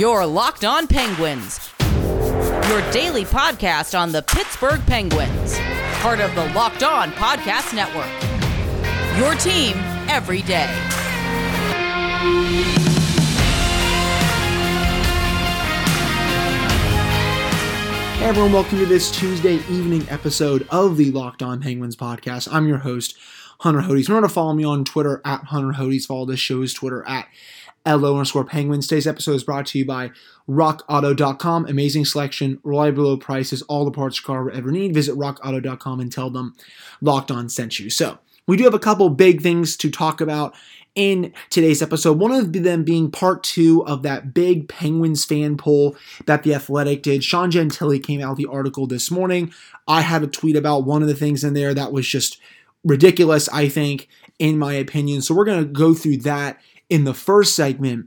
Your Locked On Penguins, your daily podcast on the Pittsburgh Penguins, part of the Locked On Podcast Network. Your team every day. Hey everyone, welcome to this Tuesday evening episode of the Locked On Penguins podcast. I'm your host, Hunter Hodes. Remember to follow me on Twitter at Hunter Hodes. Follow this show's Twitter at LO underscore Penguins. Today's episode is brought to you by RockAuto.com. Amazing selection, reliable low prices, all the parts your car will ever need. Visit RockAuto.com and tell them Locked On sent you. So, we do have a couple big things to talk about in today's episode. One of them being part two of that big Penguins fan poll that The Athletic did. Sean Gentille came out the article this morning. I had a tweet about one of the things in there that was just ridiculous, I think, in my opinion. So we're going to go through that in the first segment.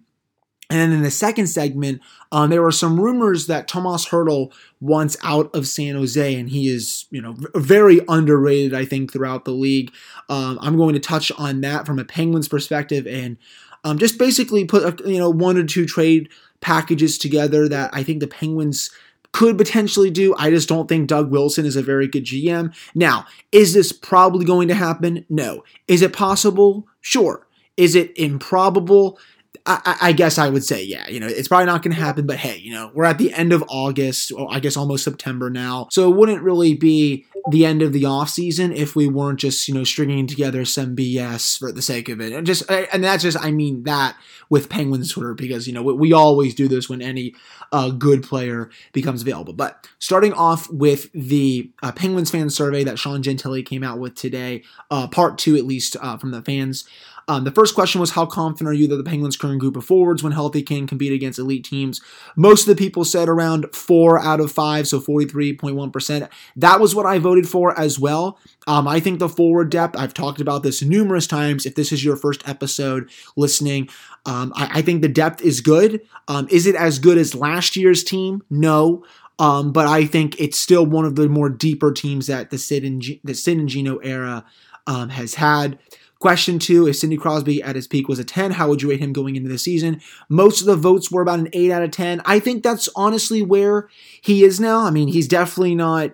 And in the second segment, um, there were some rumors that Tomas Hertl wants out of San Jose, and he is, you know, very underrated, I think, throughout the league. Um, I'm going to touch on that from a Penguins perspective, and um, just basically put, you know, one or two trade packages together that I think the Penguins could potentially do. I just don't think Doug Wilson is a very good GM. Now, is this probably going to happen? No. Is it possible? Sure. Is it improbable? I, I, guess I would say, yeah, you know, it's probably not going to happen, but hey, you know, we're at the end of August, or I guess almost September now. So it wouldn't really be the end of the off season if we weren't just, you know, stringing together some BS for the sake of it. And just, and that's just, I mean that with Penguins Twitter because, you know, we, we always do this when any uh, good player becomes available. But starting off with the uh, Penguins fan survey that Sean Gentille came out with today, uh, part two at least uh, from the fans. Um, the first question was how confident are you that the Penguins' current group of forwards, when healthy, can compete against elite teams? Most of the people said around four out of five, so 43.1%. That was what I voted for as well. Um, I think the forward depth, I've talked about this numerous times. If this is your first episode listening, um, I, I, think the depth is good. Um, is it as good as last year's team? No. Um, but I think it's still one of the more deeper teams that the Sid and, G- the Sid and Gino era um, has had. Question two If Sidney Crosby at his peak was a 10, how would you rate him going into the season? Most of the votes were about an 8 out of 10. I think that's honestly where he is now. I mean, he's definitely not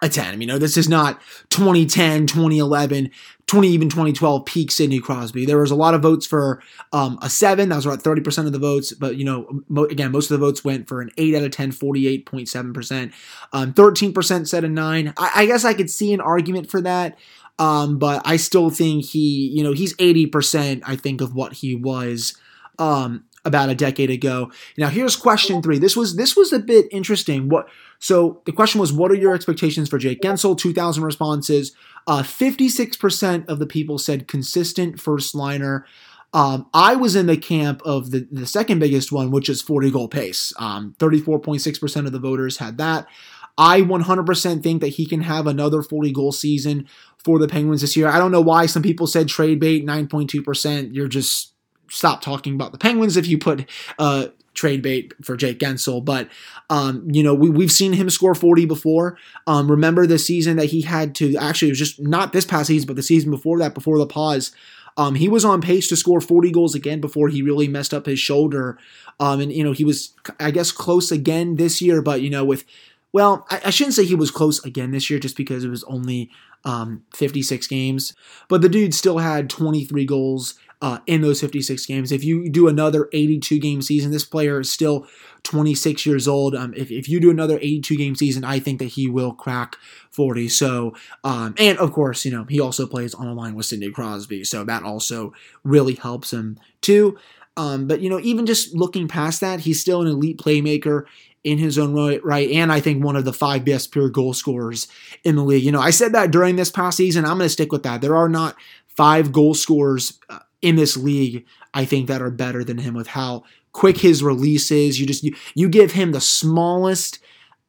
a 10. You know, this is not 2010, 2011, 20, even 2012 peak Sidney Crosby. There was a lot of votes for um, a 7. That was about 30% of the votes. But, you know, mo- again, most of the votes went for an 8 out of 10, 48.7%. Um, 13% said a 9. I-, I guess I could see an argument for that. Um, but I still think he, you know, he's 80%, I think, of what he was um, about a decade ago. Now here's question three. This was this was a bit interesting. What so the question was, what are your expectations for Jake Guentzel? 2,000 responses. Uh, 56% of the people said consistent first liner. Um, I was in the camp of the, the second biggest one, which is 40 goal pace. Um, 34.6% of the voters had that. I 100% think that he can have another 40 goal season for the Penguins this year. I don't know why some people said trade bait 9.2%. You're just stop talking about the Penguins if you put uh, trade bait for Jake Guentzel. But, um, you know, we, we've seen him score 40 before. Um, remember the season that he had to, actually, it was just not this past season, but the season before that, before the pause. Um, he was on pace to score 40 goals again before he really messed up his shoulder. Um, and, you know, he was, I guess, close again this year, but, you know, with well, I, I, shouldn't say he was close again this year just because it was only um, 56 games, but the dude still had 23 goals uh, in those 56 games. If you do another 82 game season, this player is still 26 years old. Um, if, if you do another 82 game season, I think that he will crack 40. So, um, and of course, you know, he also plays on a line with Sidney Crosby. So that also really helps him too. Um, but you know, even just looking past that, he's still an elite playmaker in his own right, and I think one of the five best pure goal scorers in the league. You know, I said that during this past season. I'm going to stick with that. There are not five goal scorers uh, in this league. I think that are better than him with how quick his release is. You just you, you give him the smallest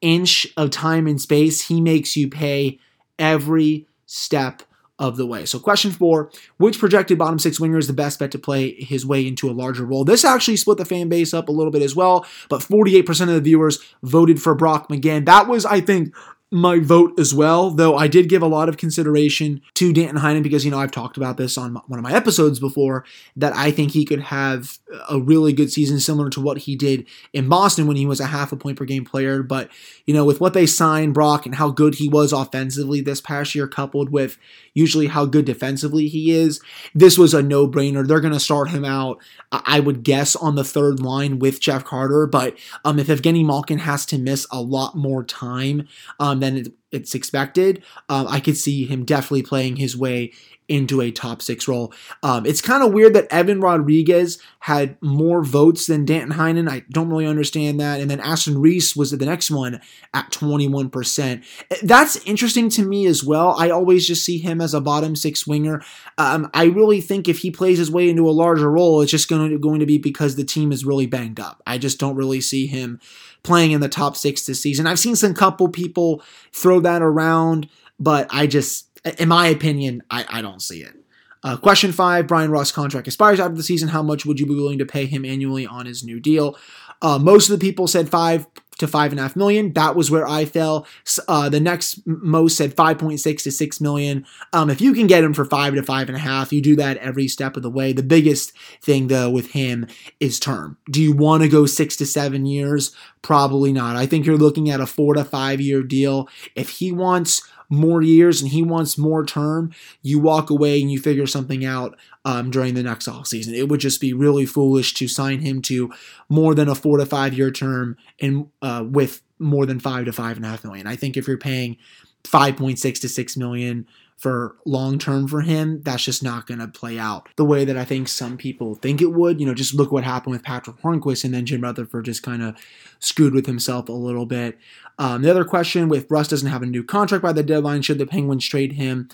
inch of time and space, he makes you pay every step of the way. So, question four Which projected bottom six winger is the best bet to play his way into a larger role? This actually split the fan base up a little bit as well, but 48% of the viewers voted for Brock McGinn. That was, I think, my vote as well, though I did give a lot of consideration to Danton Heinen because, you know, I've talked about this on one of my episodes before that I think he could have a really good season similar to what he did in Boston when he was a half a point per game player. But, you know, with what they signed Brock and how good he was offensively this past year, coupled with usually how good defensively he is, this was a no brainer. They're going to start him out, I would guess, on the third line with Jeff Carter. But um, if Evgeny Malkin has to miss a lot more time, um, than it, it's expected. Um, I could see him definitely playing his way into a top six role. Um, it's kind of weird that Evan Rodrigues had more votes than Danton Heinen. I don't really understand that. And then Aston-Reese was the next one at 21%. That's interesting to me as well. I always just see him as a bottom six winger. Um, I really think if he plays his way into a larger role, it's just going to, going to be because the team is really banged up. I just don't really see him playing in the top six this season. I've seen some couple people throw that around, but I just, in my opinion, I, I don't see it. Uh, question five Brian Rust' contract expires after the season. How much would you be willing to pay him annually on his new deal? Uh, most of the people said five to five and a half million. That was where I fell. Uh, the next most said 5.6 to 6 million. Um, if you can get him for five to five and a half, you do that every step of the way. The biggest thing though with him is term. Do you want to go six to seven years? Probably not. I think you're looking at a four to five year deal. If he wants more years and he wants more term, you walk away and you figure something out um, during the next offseason. It would just be really foolish to sign him to more than a four to five year term and uh, with more than five to five and a half million. I think if you're paying 5.6 to 6 million for long term for him, that's just not going to play out the way that I think some people think it would. You know, just look what happened with Patrick Hornqvist and then Jim Rutherford just kind of screwed with himself a little bit. Um, the other question with Rust doesn't have a new contract by the deadline, should the Penguins trade him?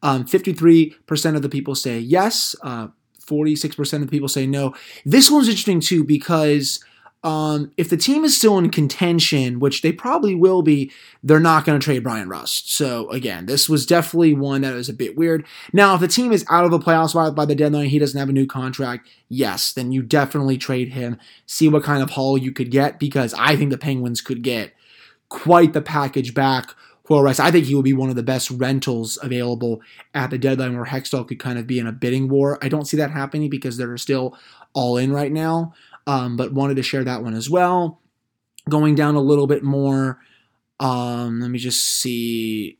Um, 53% of the people say yes. Uh, 46% of the people say no. This one's interesting too because um, if the team is still in contention, which they probably will be, they're not going to trade Brian Rust. So again, this was definitely one that was a bit weird. Now, if the team is out of the playoffs by, by the deadline, he doesn't have a new contract. Yes, then you definitely trade him. See what kind of haul you could get because I think the Penguins could get quite the package back for Rust. I think he would be one of the best rentals available at the deadline where Hextall could kind of be in a bidding war. I don't see that happening because they're still all in right now um, but wanted to share that one as well. Going down a little bit more, um, let me just see.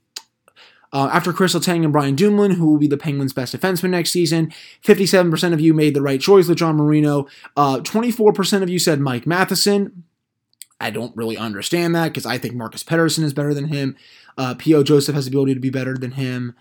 Uh, after Chris Letang and Brian Dumoulin, who will be the Penguins' best defenseman next season, 57% of you made the right choice with John Marino. Uh, 24% of you said Mike Matheson. I don't really understand that because I think Marcus Pettersson is better than him. Uh, P.O. Joseph has the ability to be better than him.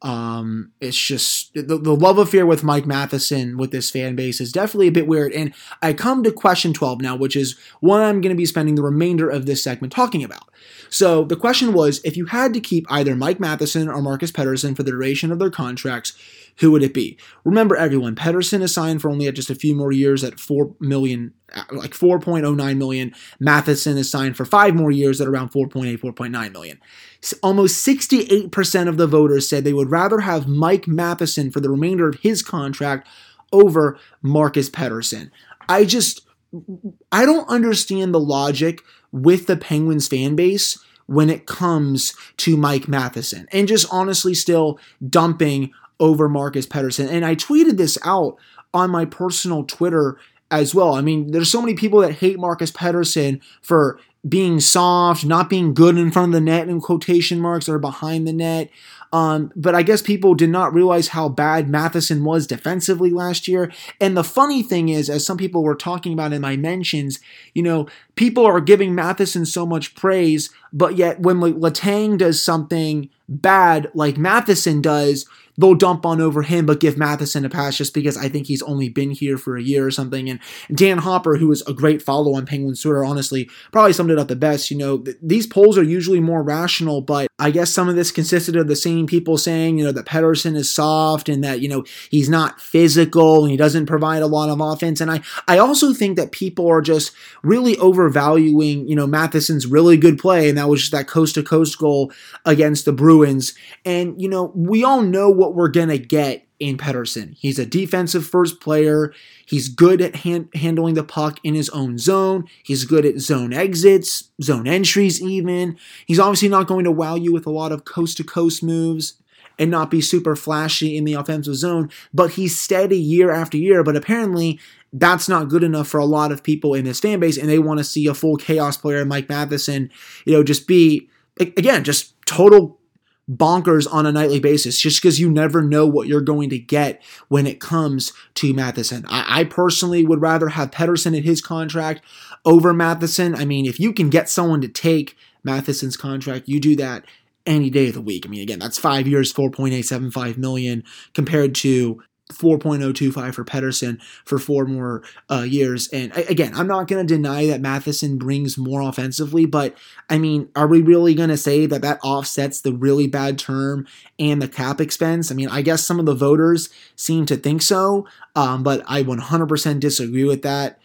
Um, it's just the, the love affair with Mike Matheson with this fan base is definitely a bit weird. And I come to question 12 now, which is one I'm going to be spending the remainder of this segment talking about. So the question was if you had to keep either Mike Matheson or Marcus Pettersson for the duration of their contracts, who would it be? Remember, everyone, Pettersson is signed for only at just a few more years at four million, like 4.09 million. Matheson is signed for five more years at around 4.8, 4.9 million. Almost 68% of the voters said they would rather have Mike Matheson for the remainder of his contract over Marcus Pettersson. I just, I don't understand the logic with the Penguins fan base when it comes to Mike Matheson and just honestly still dumping over Marcus Pettersson. And I tweeted this out on my personal Twitter as well. I mean, there's so many people that hate Marcus Pedersen for being soft, not being good in front of the net in quotation marks or behind the net. Um, but I guess people did not realize how bad Matheson was defensively last year. And the funny thing is, as some people were talking about in my mentions, you know, people are giving Matheson so much praise, but yet when Letang does something bad like Matheson does, they'll dump on over him, but give Matheson a pass just because I think he's only been here for a year or something. And Dan Hopper, who is a great follow on Penguins Twitter, honestly, probably summed it up the best. You know, th- these polls are usually more rational, but I guess some of this consisted of the same people saying, you know, that Pettersson is soft and that, you know, he's not physical and he doesn't provide a lot of offense. And I, I also think that people are just really overvaluing, you know, Matheson's really good play. And that was just that coast to coast goal against the Bruins. And, you know, we all know what what we're going to get in Pettersson. He's a defensive first player. He's good at hand, handling the puck in his own zone. He's good at zone exits, zone entries, even. He's obviously not going to wow you with a lot of coast to coast moves and not be super flashy in the offensive zone, but he's steady year after year. But apparently, that's not good enough for a lot of people in this fan base, and they want to see a full chaos player, Mike Matheson, you know, just be again just total bonkers on a nightly basis just because you never know what you're going to get when it comes to Matheson. I, I, personally would rather have Pettersson in his contract over Matheson. I mean, if you can get someone to take Matheson's contract, you do that any day of the week. I mean, again, that's five years, 4.875 million compared to 4.025 for Pettersson for four more uh, years. And again, I'm not going to deny that Matheson brings more offensively, but I mean, are we really going to say that that offsets the really bad term and the cap expense? I mean, I guess some of the voters seem to think so, um, but I 100% disagree with that.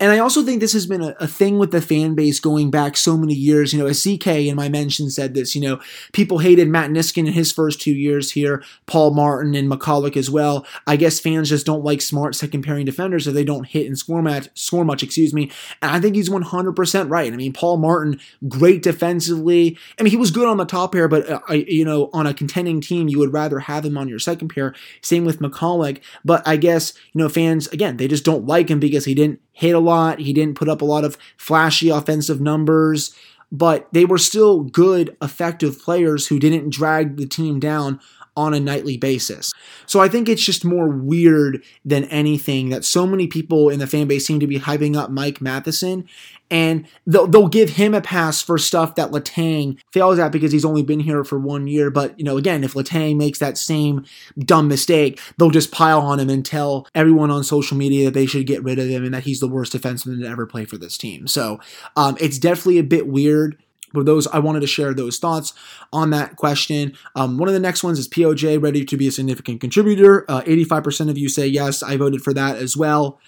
And I also think this has been a, a, thing with the fan base going back so many years. You know, as CK in my mention said this, you know, people hated Matt Niskanen in his first two years here, Paul Martin and Michalek as well. I guess fans just don't like smart second pairing defenders if they don't hit and score much, score much, excuse me. And I think he's 100% right. I mean, Paul Martin, great defensively. I mean, he was good on the top pair, but, uh, you know, on a contending team, you would rather have him on your second pair. Same with Michalek. But I guess, you know, fans, again, they just don't like him because he didn't hit a lot. He didn't put up a lot of flashy offensive numbers, but they were still good, effective players who didn't drag the team down on a nightly basis. So I think it's just more weird than anything that so many people in the fan base seem to be hyping up Mike Matheson and they'll, they'll give him a pass for stuff that Letang fails at because he's only been here for one year. But, you know, again, if Letang makes that same dumb mistake, they'll just pile on him and tell everyone on social media that they should get rid of him and that he's the worst defenseman to ever play for this team. So um, it's definitely a bit weird but those I wanted to share those thoughts on that question. Um, one of the next ones is POJ ready to be a significant contributor. Uh, 85% of you say yes. I voted for that as well.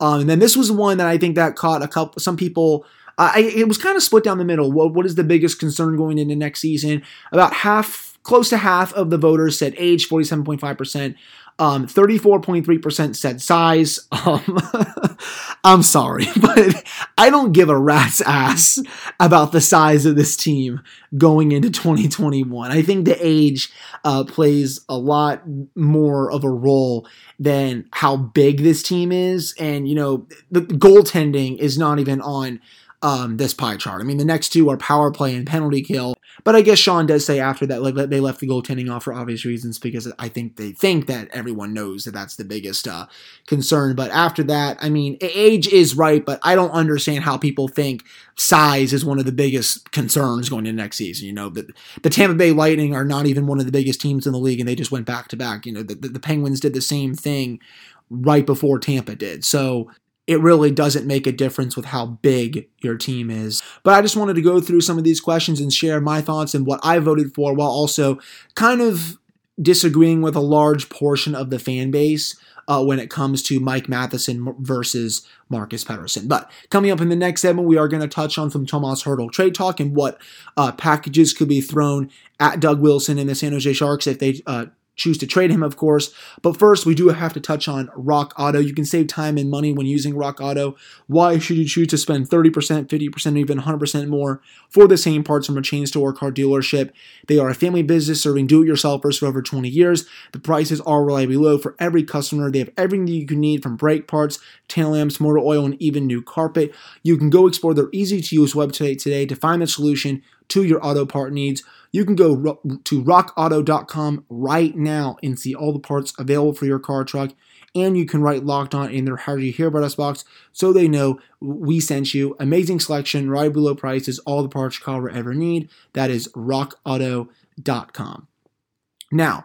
Um, and then this was one that I think that caught a couple some people. I, it was kind of split down the middle. What, what is the biggest concern going into next season? About half, close to half of the voters said age, 47.5%. Um, 34.3% said size. Um, I'm sorry, but I don't give a rat's ass about the size of this team going into 2021. I think the age uh, plays a lot more of a role than how big this team is. And, you know, the goaltending is not even on um, this pie chart. I mean, the next two are power play and penalty kill. But I guess Sean does say after that like, they left the goaltending off for obvious reasons because I think they think that everyone knows that that's the biggest uh, concern. But after that, I mean, age is right, but I don't understand how people think size is one of the biggest concerns going into next season. You know, the, the Tampa Bay Lightning are not even one of the biggest teams in the league, and they just went back to back. You know, the, the Penguins did the same thing right before Tampa did. So it really doesn't make a difference with how big your team is. But I just wanted to go through some of these questions and share my thoughts and what I voted for while also kind of disagreeing with a large portion of the fan base uh, when it comes to Mike Matheson versus Marcus Pettersson. But coming up in the next segment, we are going to touch on some Tomas Hertl trade talk and what uh, packages could be thrown at Doug Wilson and the San Jose Sharks if they uh, choose to trade him, of course. But first, we do have to touch on Rock Auto. You can save time and money when using Rock Auto. Why should you choose to spend 30%, 50%, even 100% more for the same parts from a chain store car dealership? They are a family business serving do it yourselfers for over 20 years. The prices are reliably low for every customer. They have everything you can need from brake parts, tail lamps, motor oil, and even new carpet. You can go explore their easy to use website today to find the solution to your auto part needs. You can go to rockauto.com right now and see all the parts available for your car truck. And you can write locked on in their How Did You Hear About Us box so they know we sent you. Amazing selection, right below prices, all the parts your car will ever need. That is rockauto.com. Now,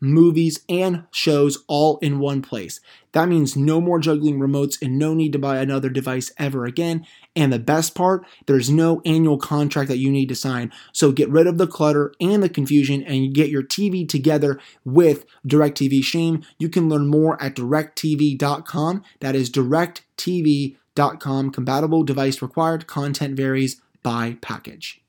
movies, and shows all in one place. That means no more juggling remotes and no need to buy another device ever again. And the best part, there's no annual contract that you need to sign. So get rid of the clutter and the confusion and get your TV together with DirecTV Stream. You can learn more at directv.com. That is directv.com. Compatible device required. Content varies by package.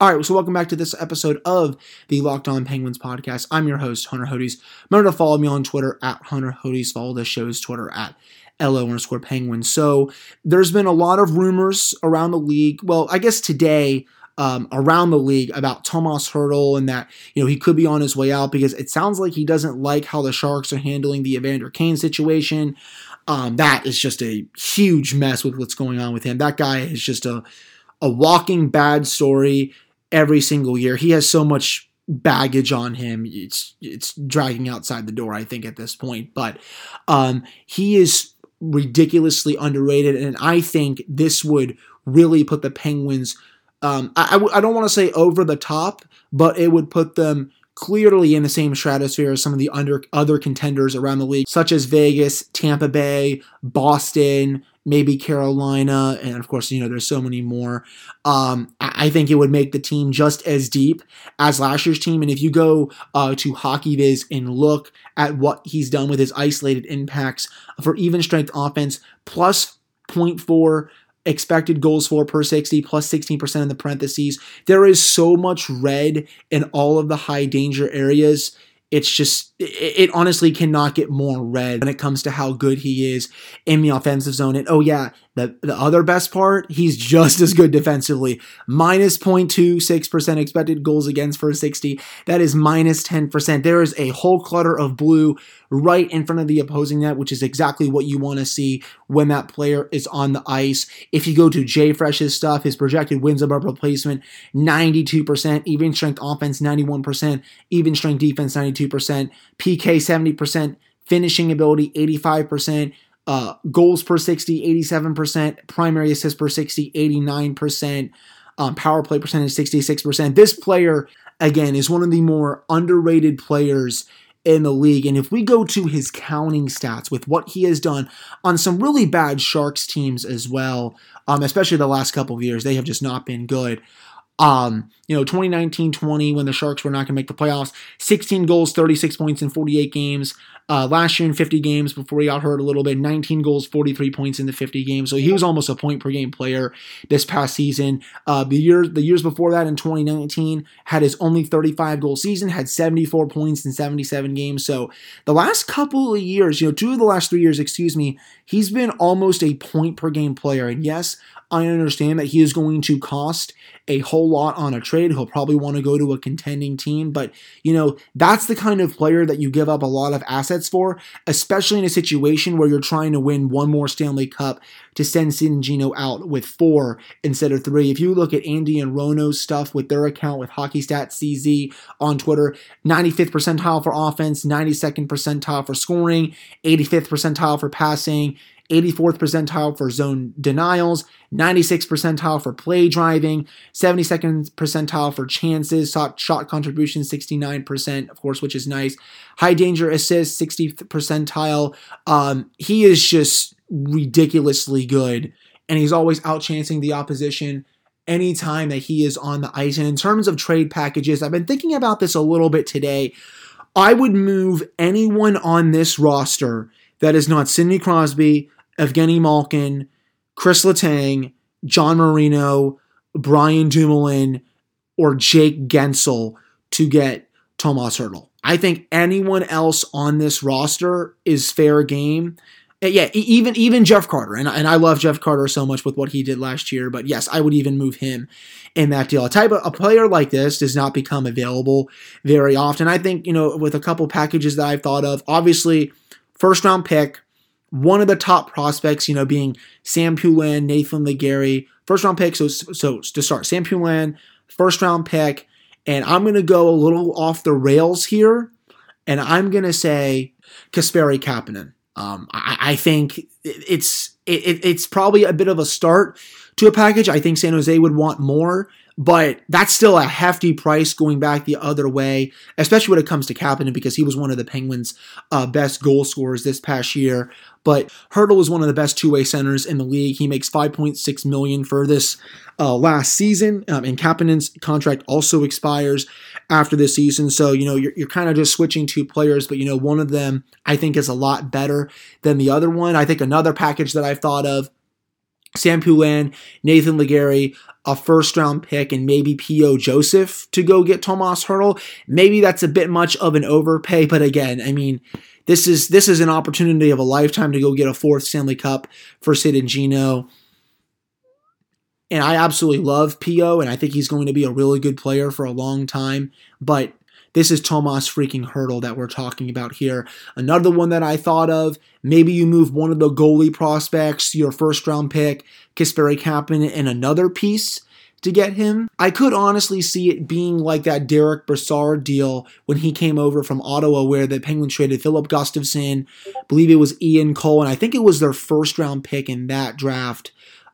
All right, so welcome back to this episode of the Locked On Penguins podcast. I'm your host, Hunter Hodes. Remember to follow me on Twitter at Hunter Hodes. Follow the show's Twitter at LO underscore Penguins. So there's been a lot of rumors around the league. Well, I guess today, um, around the league about Tomas Hertl and that you know he could be on his way out because it sounds like he doesn't like how the Sharks are handling the Evander Kane situation. Um, that is just a huge mess with what's going on with him. That guy is just a a walking bad story every single year. He has so much baggage on him. It's it's dragging outside the door, I think, at this point. But um, he is ridiculously underrated, and I think this would really put the Penguins. Um, I, don't want to say over the top, but it would put them clearly in the same stratosphere as some of the under, other contenders around the league, such as Vegas, Tampa Bay, Boston, maybe Carolina, and of course, you know, there's so many more. Um, I think it would make the team just as deep as last year's team. And if you go uh, to HockeyViz and look at what he's done with his isolated impacts for even strength offense, plus 0.4 expected goals for per 60 plus 16% in the parentheses. There is so much red in all of the high danger areas it's just it, honestly cannot get more red when it comes to how good he is in the offensive zone. And oh yeah, the the other best part, he's just as good defensively. Minus 0.26% expected goals against for 60. That is minus 10%. There is a whole clutter of blue right in front of the opposing net, which is exactly what you want to see when that player is on the ice. If you go to JFresh's stuff, his projected wins above replacement, 92%, even strength offense, 91%, even strength defense, 92%, PK, 70%, finishing ability, 85%. Uh, goals per 60, 87%, primary assists per 60, 89%, um, power play percentage, 66%. This player, again, is one of the more underrated players in the league. And if we go to his counting stats with what he has done on some really bad Sharks teams as well, um, especially the last couple of years, they have just not been good. Um, you know, 2019 20, when the Sharks were not going to make the playoffs, 16 goals, 36 points in 48 games. Uh, last year in 50 games before he got hurt a little bit, 19 goals, 43 points in the 50 games. So he was almost a point per game player this past season. Uh, the year the years before that in 2019 had his only 35 goal season, had 74 points in 77 games. So the last couple of years, you know, two of the last three years, excuse me, he's been almost a point per game player. And yes, I understand that he is going to cost a whole lot on a trade. He'll probably want to go to a contending team, but you know, that's the kind of player that you give up a lot of assets for, especially in a situation where you're trying to win one more Stanley Cup to send Sid Gino out with four instead of three. If you look at Andy and Rono's stuff with their account with HockeyStatsCZ on Twitter, 95th percentile for offense, 92nd percentile for scoring, 85th percentile for passing, 84th percentile for zone denials, 96th percentile for play driving, 72nd percentile for chances, shot, contribution 69%, of course, which is nice. High danger assists, 60th percentile. Um, he is just ridiculously good, and he's always outchancing the opposition anytime that he is on the ice. And in terms of trade packages, I've been thinking about this a little bit today. I would move anyone on this roster that is not Sidney Crosby, Evgeny Malkin, Chris Letang, John Marino, Brian Dumoulin, or Jake Guentzel to get Tomas Hertl. I think anyone else on this roster is fair game. Yeah, even even Jeff Carter, and, and I love Jeff Carter so much with what he did last year. But yes, I would even move him in that deal. A type of a player like this does not become available very often. I think you know with a couple packages that I've thought of, obviously first round pick, one of the top prospects, you know, being Sam Poulin, Nathan Legare, first round pick. So, so to start, Sam Poulin, first round pick, and I'm going to go a little off the rails here, and I'm going to say Kasperi Kapanen. Um, I, I, think it's it, it's probably a bit of a start to a package. I think San Jose would want more, but that's still a hefty price going back the other way, especially when it comes to Kapanen because he was one of the Penguins' uh, best goal scorers this past year. But Hertl is one of the best two-way centers in the league. He makes 5.6 million for this uh, last season, um, and Kapanen's contract also expires after this season. So you know you're, you're kind of just switching two players, but you know one of them I think is a lot better than the other one. I think another package that I've thought of Sam Poulin, Nathan Legare, a first round pick, and maybe P.O. Joseph to go get Tomas Hertl. Maybe that's a bit much of an overpay, but again, I mean, this is this is an opportunity of a lifetime to go get a fourth Stanley Cup for Sid and Gino. And I absolutely love P.O., and I think he's going to be a really good player for a long time. But this is Tomas freaking Hertl that we're talking about here. Another one that I thought of, maybe you move one of the goalie prospects, your first round pick, Kasperi Kapanen, and another piece to get him. I could honestly see it being like that Derick Brassard deal when he came over from Ottawa, where the Penguins traded Filip Gustavsson, I believe it was Ian Cole, and I think it was their first round pick in that draft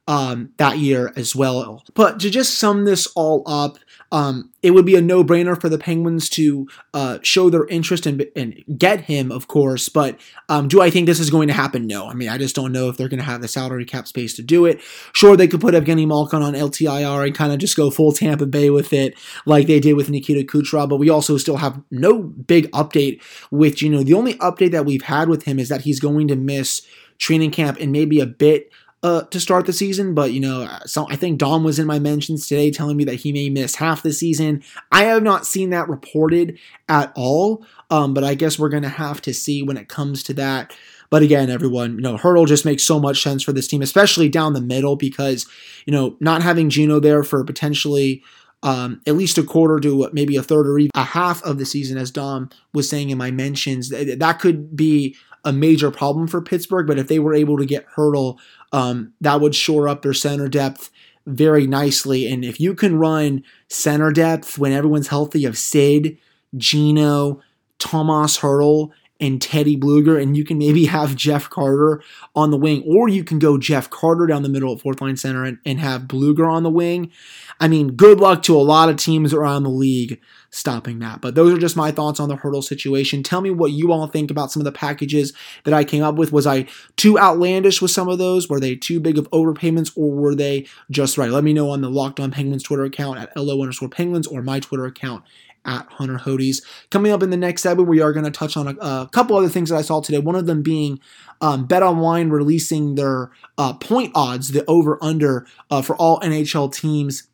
um, that year as well. But to just sum this all up, um, it would be a no-brainer for the Penguins to uh, show their interest and, and, get him, of course. But um, do I think this is going to happen? No. I mean, I just don't know if they're going to have the salary cap space to do it. Sure, they could put Evgeny Malkin on LTIR and kind of just go full Tampa Bay with it, like they did with Nikita Kucherov. But we also still have no big update with Gino. The only update that we've had with him is that he's going to miss training camp and maybe a bit uh, to start the season, but you know, so I think Dom was in my mentions today telling me that he may miss half the season. I have not seen that reported at all, um, but I guess we're gonna have to see when it comes to that. But again, everyone, you know, Hertl just makes so much sense for this team, especially down the middle, because you know, not having Gino there for potentially um, at least a quarter to maybe a third or even a half of the season, as Dom was saying in my mentions, that could be a major problem for Pittsburgh. But if they were able to get Hertl um, that would shore up their center depth very nicely. And if you can run center depth when everyone's healthy of Sid, Gino, Tomas Hertl, and Teddy Blueger, and you can maybe have Jeff Carter on the wing, or you can go Jeff Carter down the middle at fourth line center and, and have Bluger on the wing. I mean, good luck to a lot of teams around the league stopping that. But those are just my thoughts on the Hertl situation. Tell me what you all think about some of the packages that I came up with. Was I too outlandish with some of those? Were they too big of overpayments or were they just right? Let me know on the Locked On Penguins Twitter account at LO underscore Penguins or my Twitter account at Hunter Hodes. Coming up in the next segment, we are going to touch on a, a, couple other things that I saw today. One of them being um, Bet Online releasing their uh, point odds, the over under uh, for all NHL teams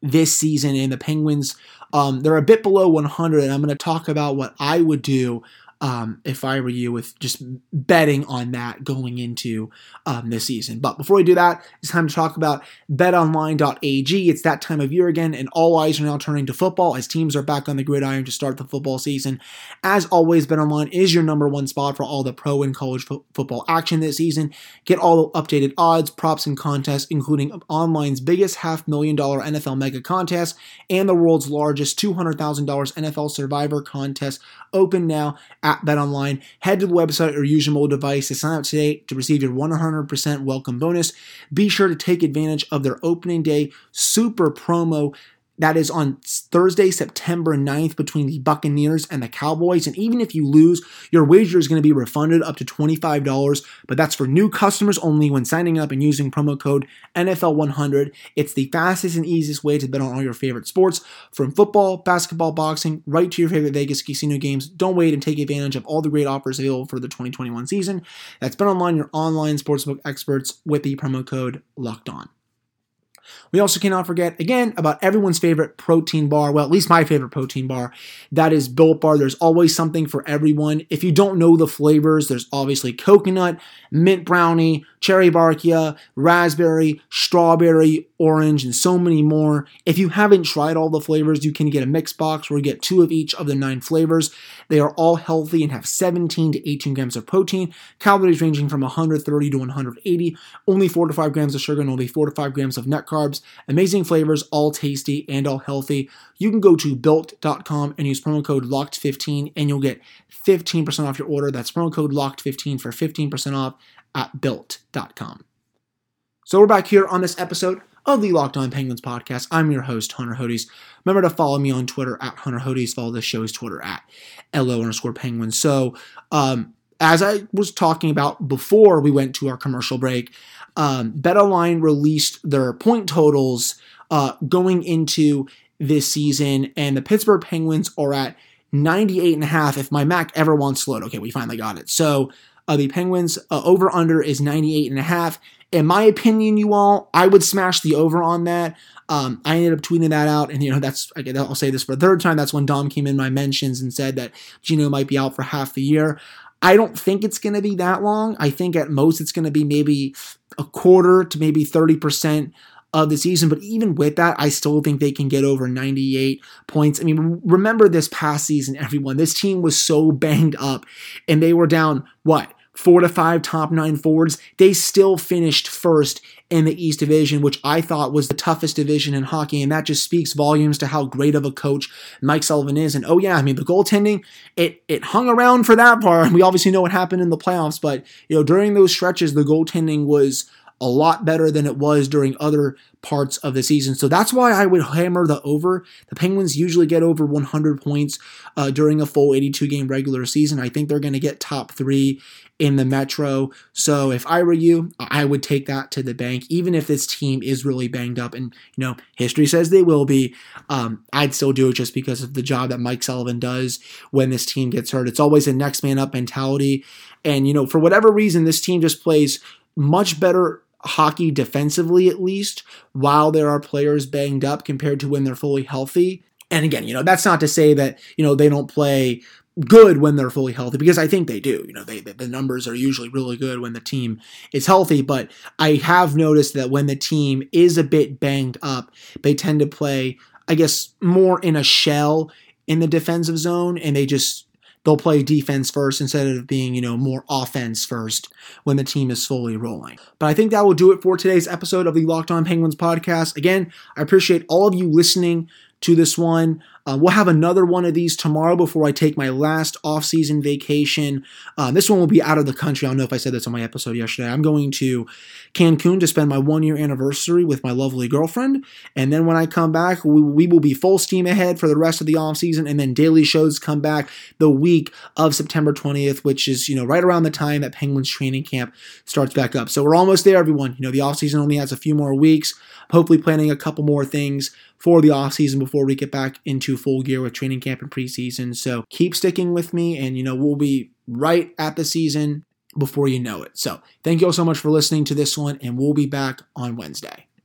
this season, and the Penguins um, they're a bit below 100, and I'm going to talk about what I would do um, if I were you with just betting on that going into um, this season. But before we do that, it's time to talk about betonline.ag. It's that time of year again, and all eyes are now turning to football as teams are back on the gridiron to start the football season. As always, BetOnline is your number one spot for all the pro and college fo- football action this season. Get all the updated odds, props, and contests, including online's biggest half million dollar NFL mega contest and the world's largest $200,000 NFL Survivor contest open now at BetOnline. Head to the website or use your mobile device to sign up today to receive your 100% welcome bonus. Be sure to take advantage of their opening day super promo that is on Thursday, September 9th between the Buccaneers and the Cowboys. And even if you lose, your wager is going to be refunded up to $25, but that's for new customers only when signing up and using promo code NFL100. It's the fastest and easiest way to bet on all your favorite sports, from football, basketball, boxing, right to your favorite Vegas casino games. Don't wait and take advantage of all the great offers available for the 2021 season. That's Bet Online, your online sportsbook experts with the promo code LOCKED ON. We also cannot forget, again, about everyone's favorite protein bar. Well, at least my favorite protein bar. That is Built Bar. There's always something for everyone. If you don't know the flavors, there's obviously coconut, mint brownie, cherry barkia, raspberry, strawberry, orange, and so many more. If you haven't tried all the flavors, you can get a mix box where you get two of each of the nine flavors. They are all healthy and have 17 to 18 grams of protein, calories ranging from 130 to 180, only 4 to 5 grams of sugar, and only 4 to 5 grams of net carbs. Amazing flavors, all tasty and all healthy. You can go to built.com and use promo code LOCKED15 and you'll get 15% off your order. That's promo code LOCKED15 for 15% off at built.com. So we're back here on this episode of the Locked On Penguins podcast. I'm your host, Hunter Hodes. Remember to follow me on Twitter at Hunter Hodes. Follow the show's Twitter at LO underscore Penguins. So, um, as I was talking about before we went to our commercial break, um, BetOnline released their point totals uh, going into this season, and the Pittsburgh Penguins are at 98 and a half. If my Mac ever wants to load, okay, we finally got it. So uh, the Penguins uh, over under is 98 and a half. In my opinion, you all, I would smash the over on that. Um, I ended up tweeting that out, and you know that's I'll say this for a third time. That's when Dom came in my mentions and said that Gino might be out for half the year. I don't think it's going to be that long. I think at most it's going to be maybe a quarter to maybe 30% of the season. But even with that, I still think they can get over 98 points. I mean, remember this past season, everyone. This team was so banged up and they were down, what? four to five top nine forwards, they still finished first in the East Division, which I thought was the toughest division in hockey. And that just speaks volumes to how great of a coach Mike Sullivan is. And oh, yeah, I mean, the goaltending, it, it hung around for that part. We obviously know what happened in the playoffs, but, you know, during those stretches, the goaltending was a lot better than it was during other parts of the season. So that's why I would hammer the over. The Penguins usually get over 100 points uh, during a full 82 game regular season. I think they're going to get top three in the Metro. So if I were you, I would take that to the bank, even if this team is really banged up. And, you know, history says they will be. Um, I'd still do it just because of the job that Mike Sullivan does when this team gets hurt. It's always a next man up mentality. And, you know, for whatever reason, this team just plays much better hockey defensively at least while there are players banged up compared to when they're fully healthy. And again, you know, that's not to say that, you know, they don't play good when they're fully healthy because I think they do. You know, they the numbers are usually really good when the team is healthy, but I have noticed that when the team is a bit banged up, they tend to play I guess more in a shell in the defensive zone and they just they'll play defense first instead of being, you know, more offense first when the team is fully rolling. But I think that will do it for today's episode of the Locked On Penguins podcast. Again, I appreciate all of you listening to this one. Uh, we'll have another one of these tomorrow before I take my last off-season vacation. Uh, this one will be out of the country. I don't know if I said this on my episode yesterday. I'm going to Cancun to spend my one-year anniversary with my lovely girlfriend, and then when I come back, we, we will be full steam ahead for the rest of the off-season, and then daily shows come back the week of September 20th, which is you know right around the time that Penguins training camp starts back up. So we're almost there, everyone. You know the off-season only has a few more weeks. Hopefully, planning a couple more things for the offseason before we get back into full gear with training camp and preseason. So keep sticking with me, and you know, we'll be right at the season before you know it. So thank you all so much for listening to this one, and we'll be back on Wednesday.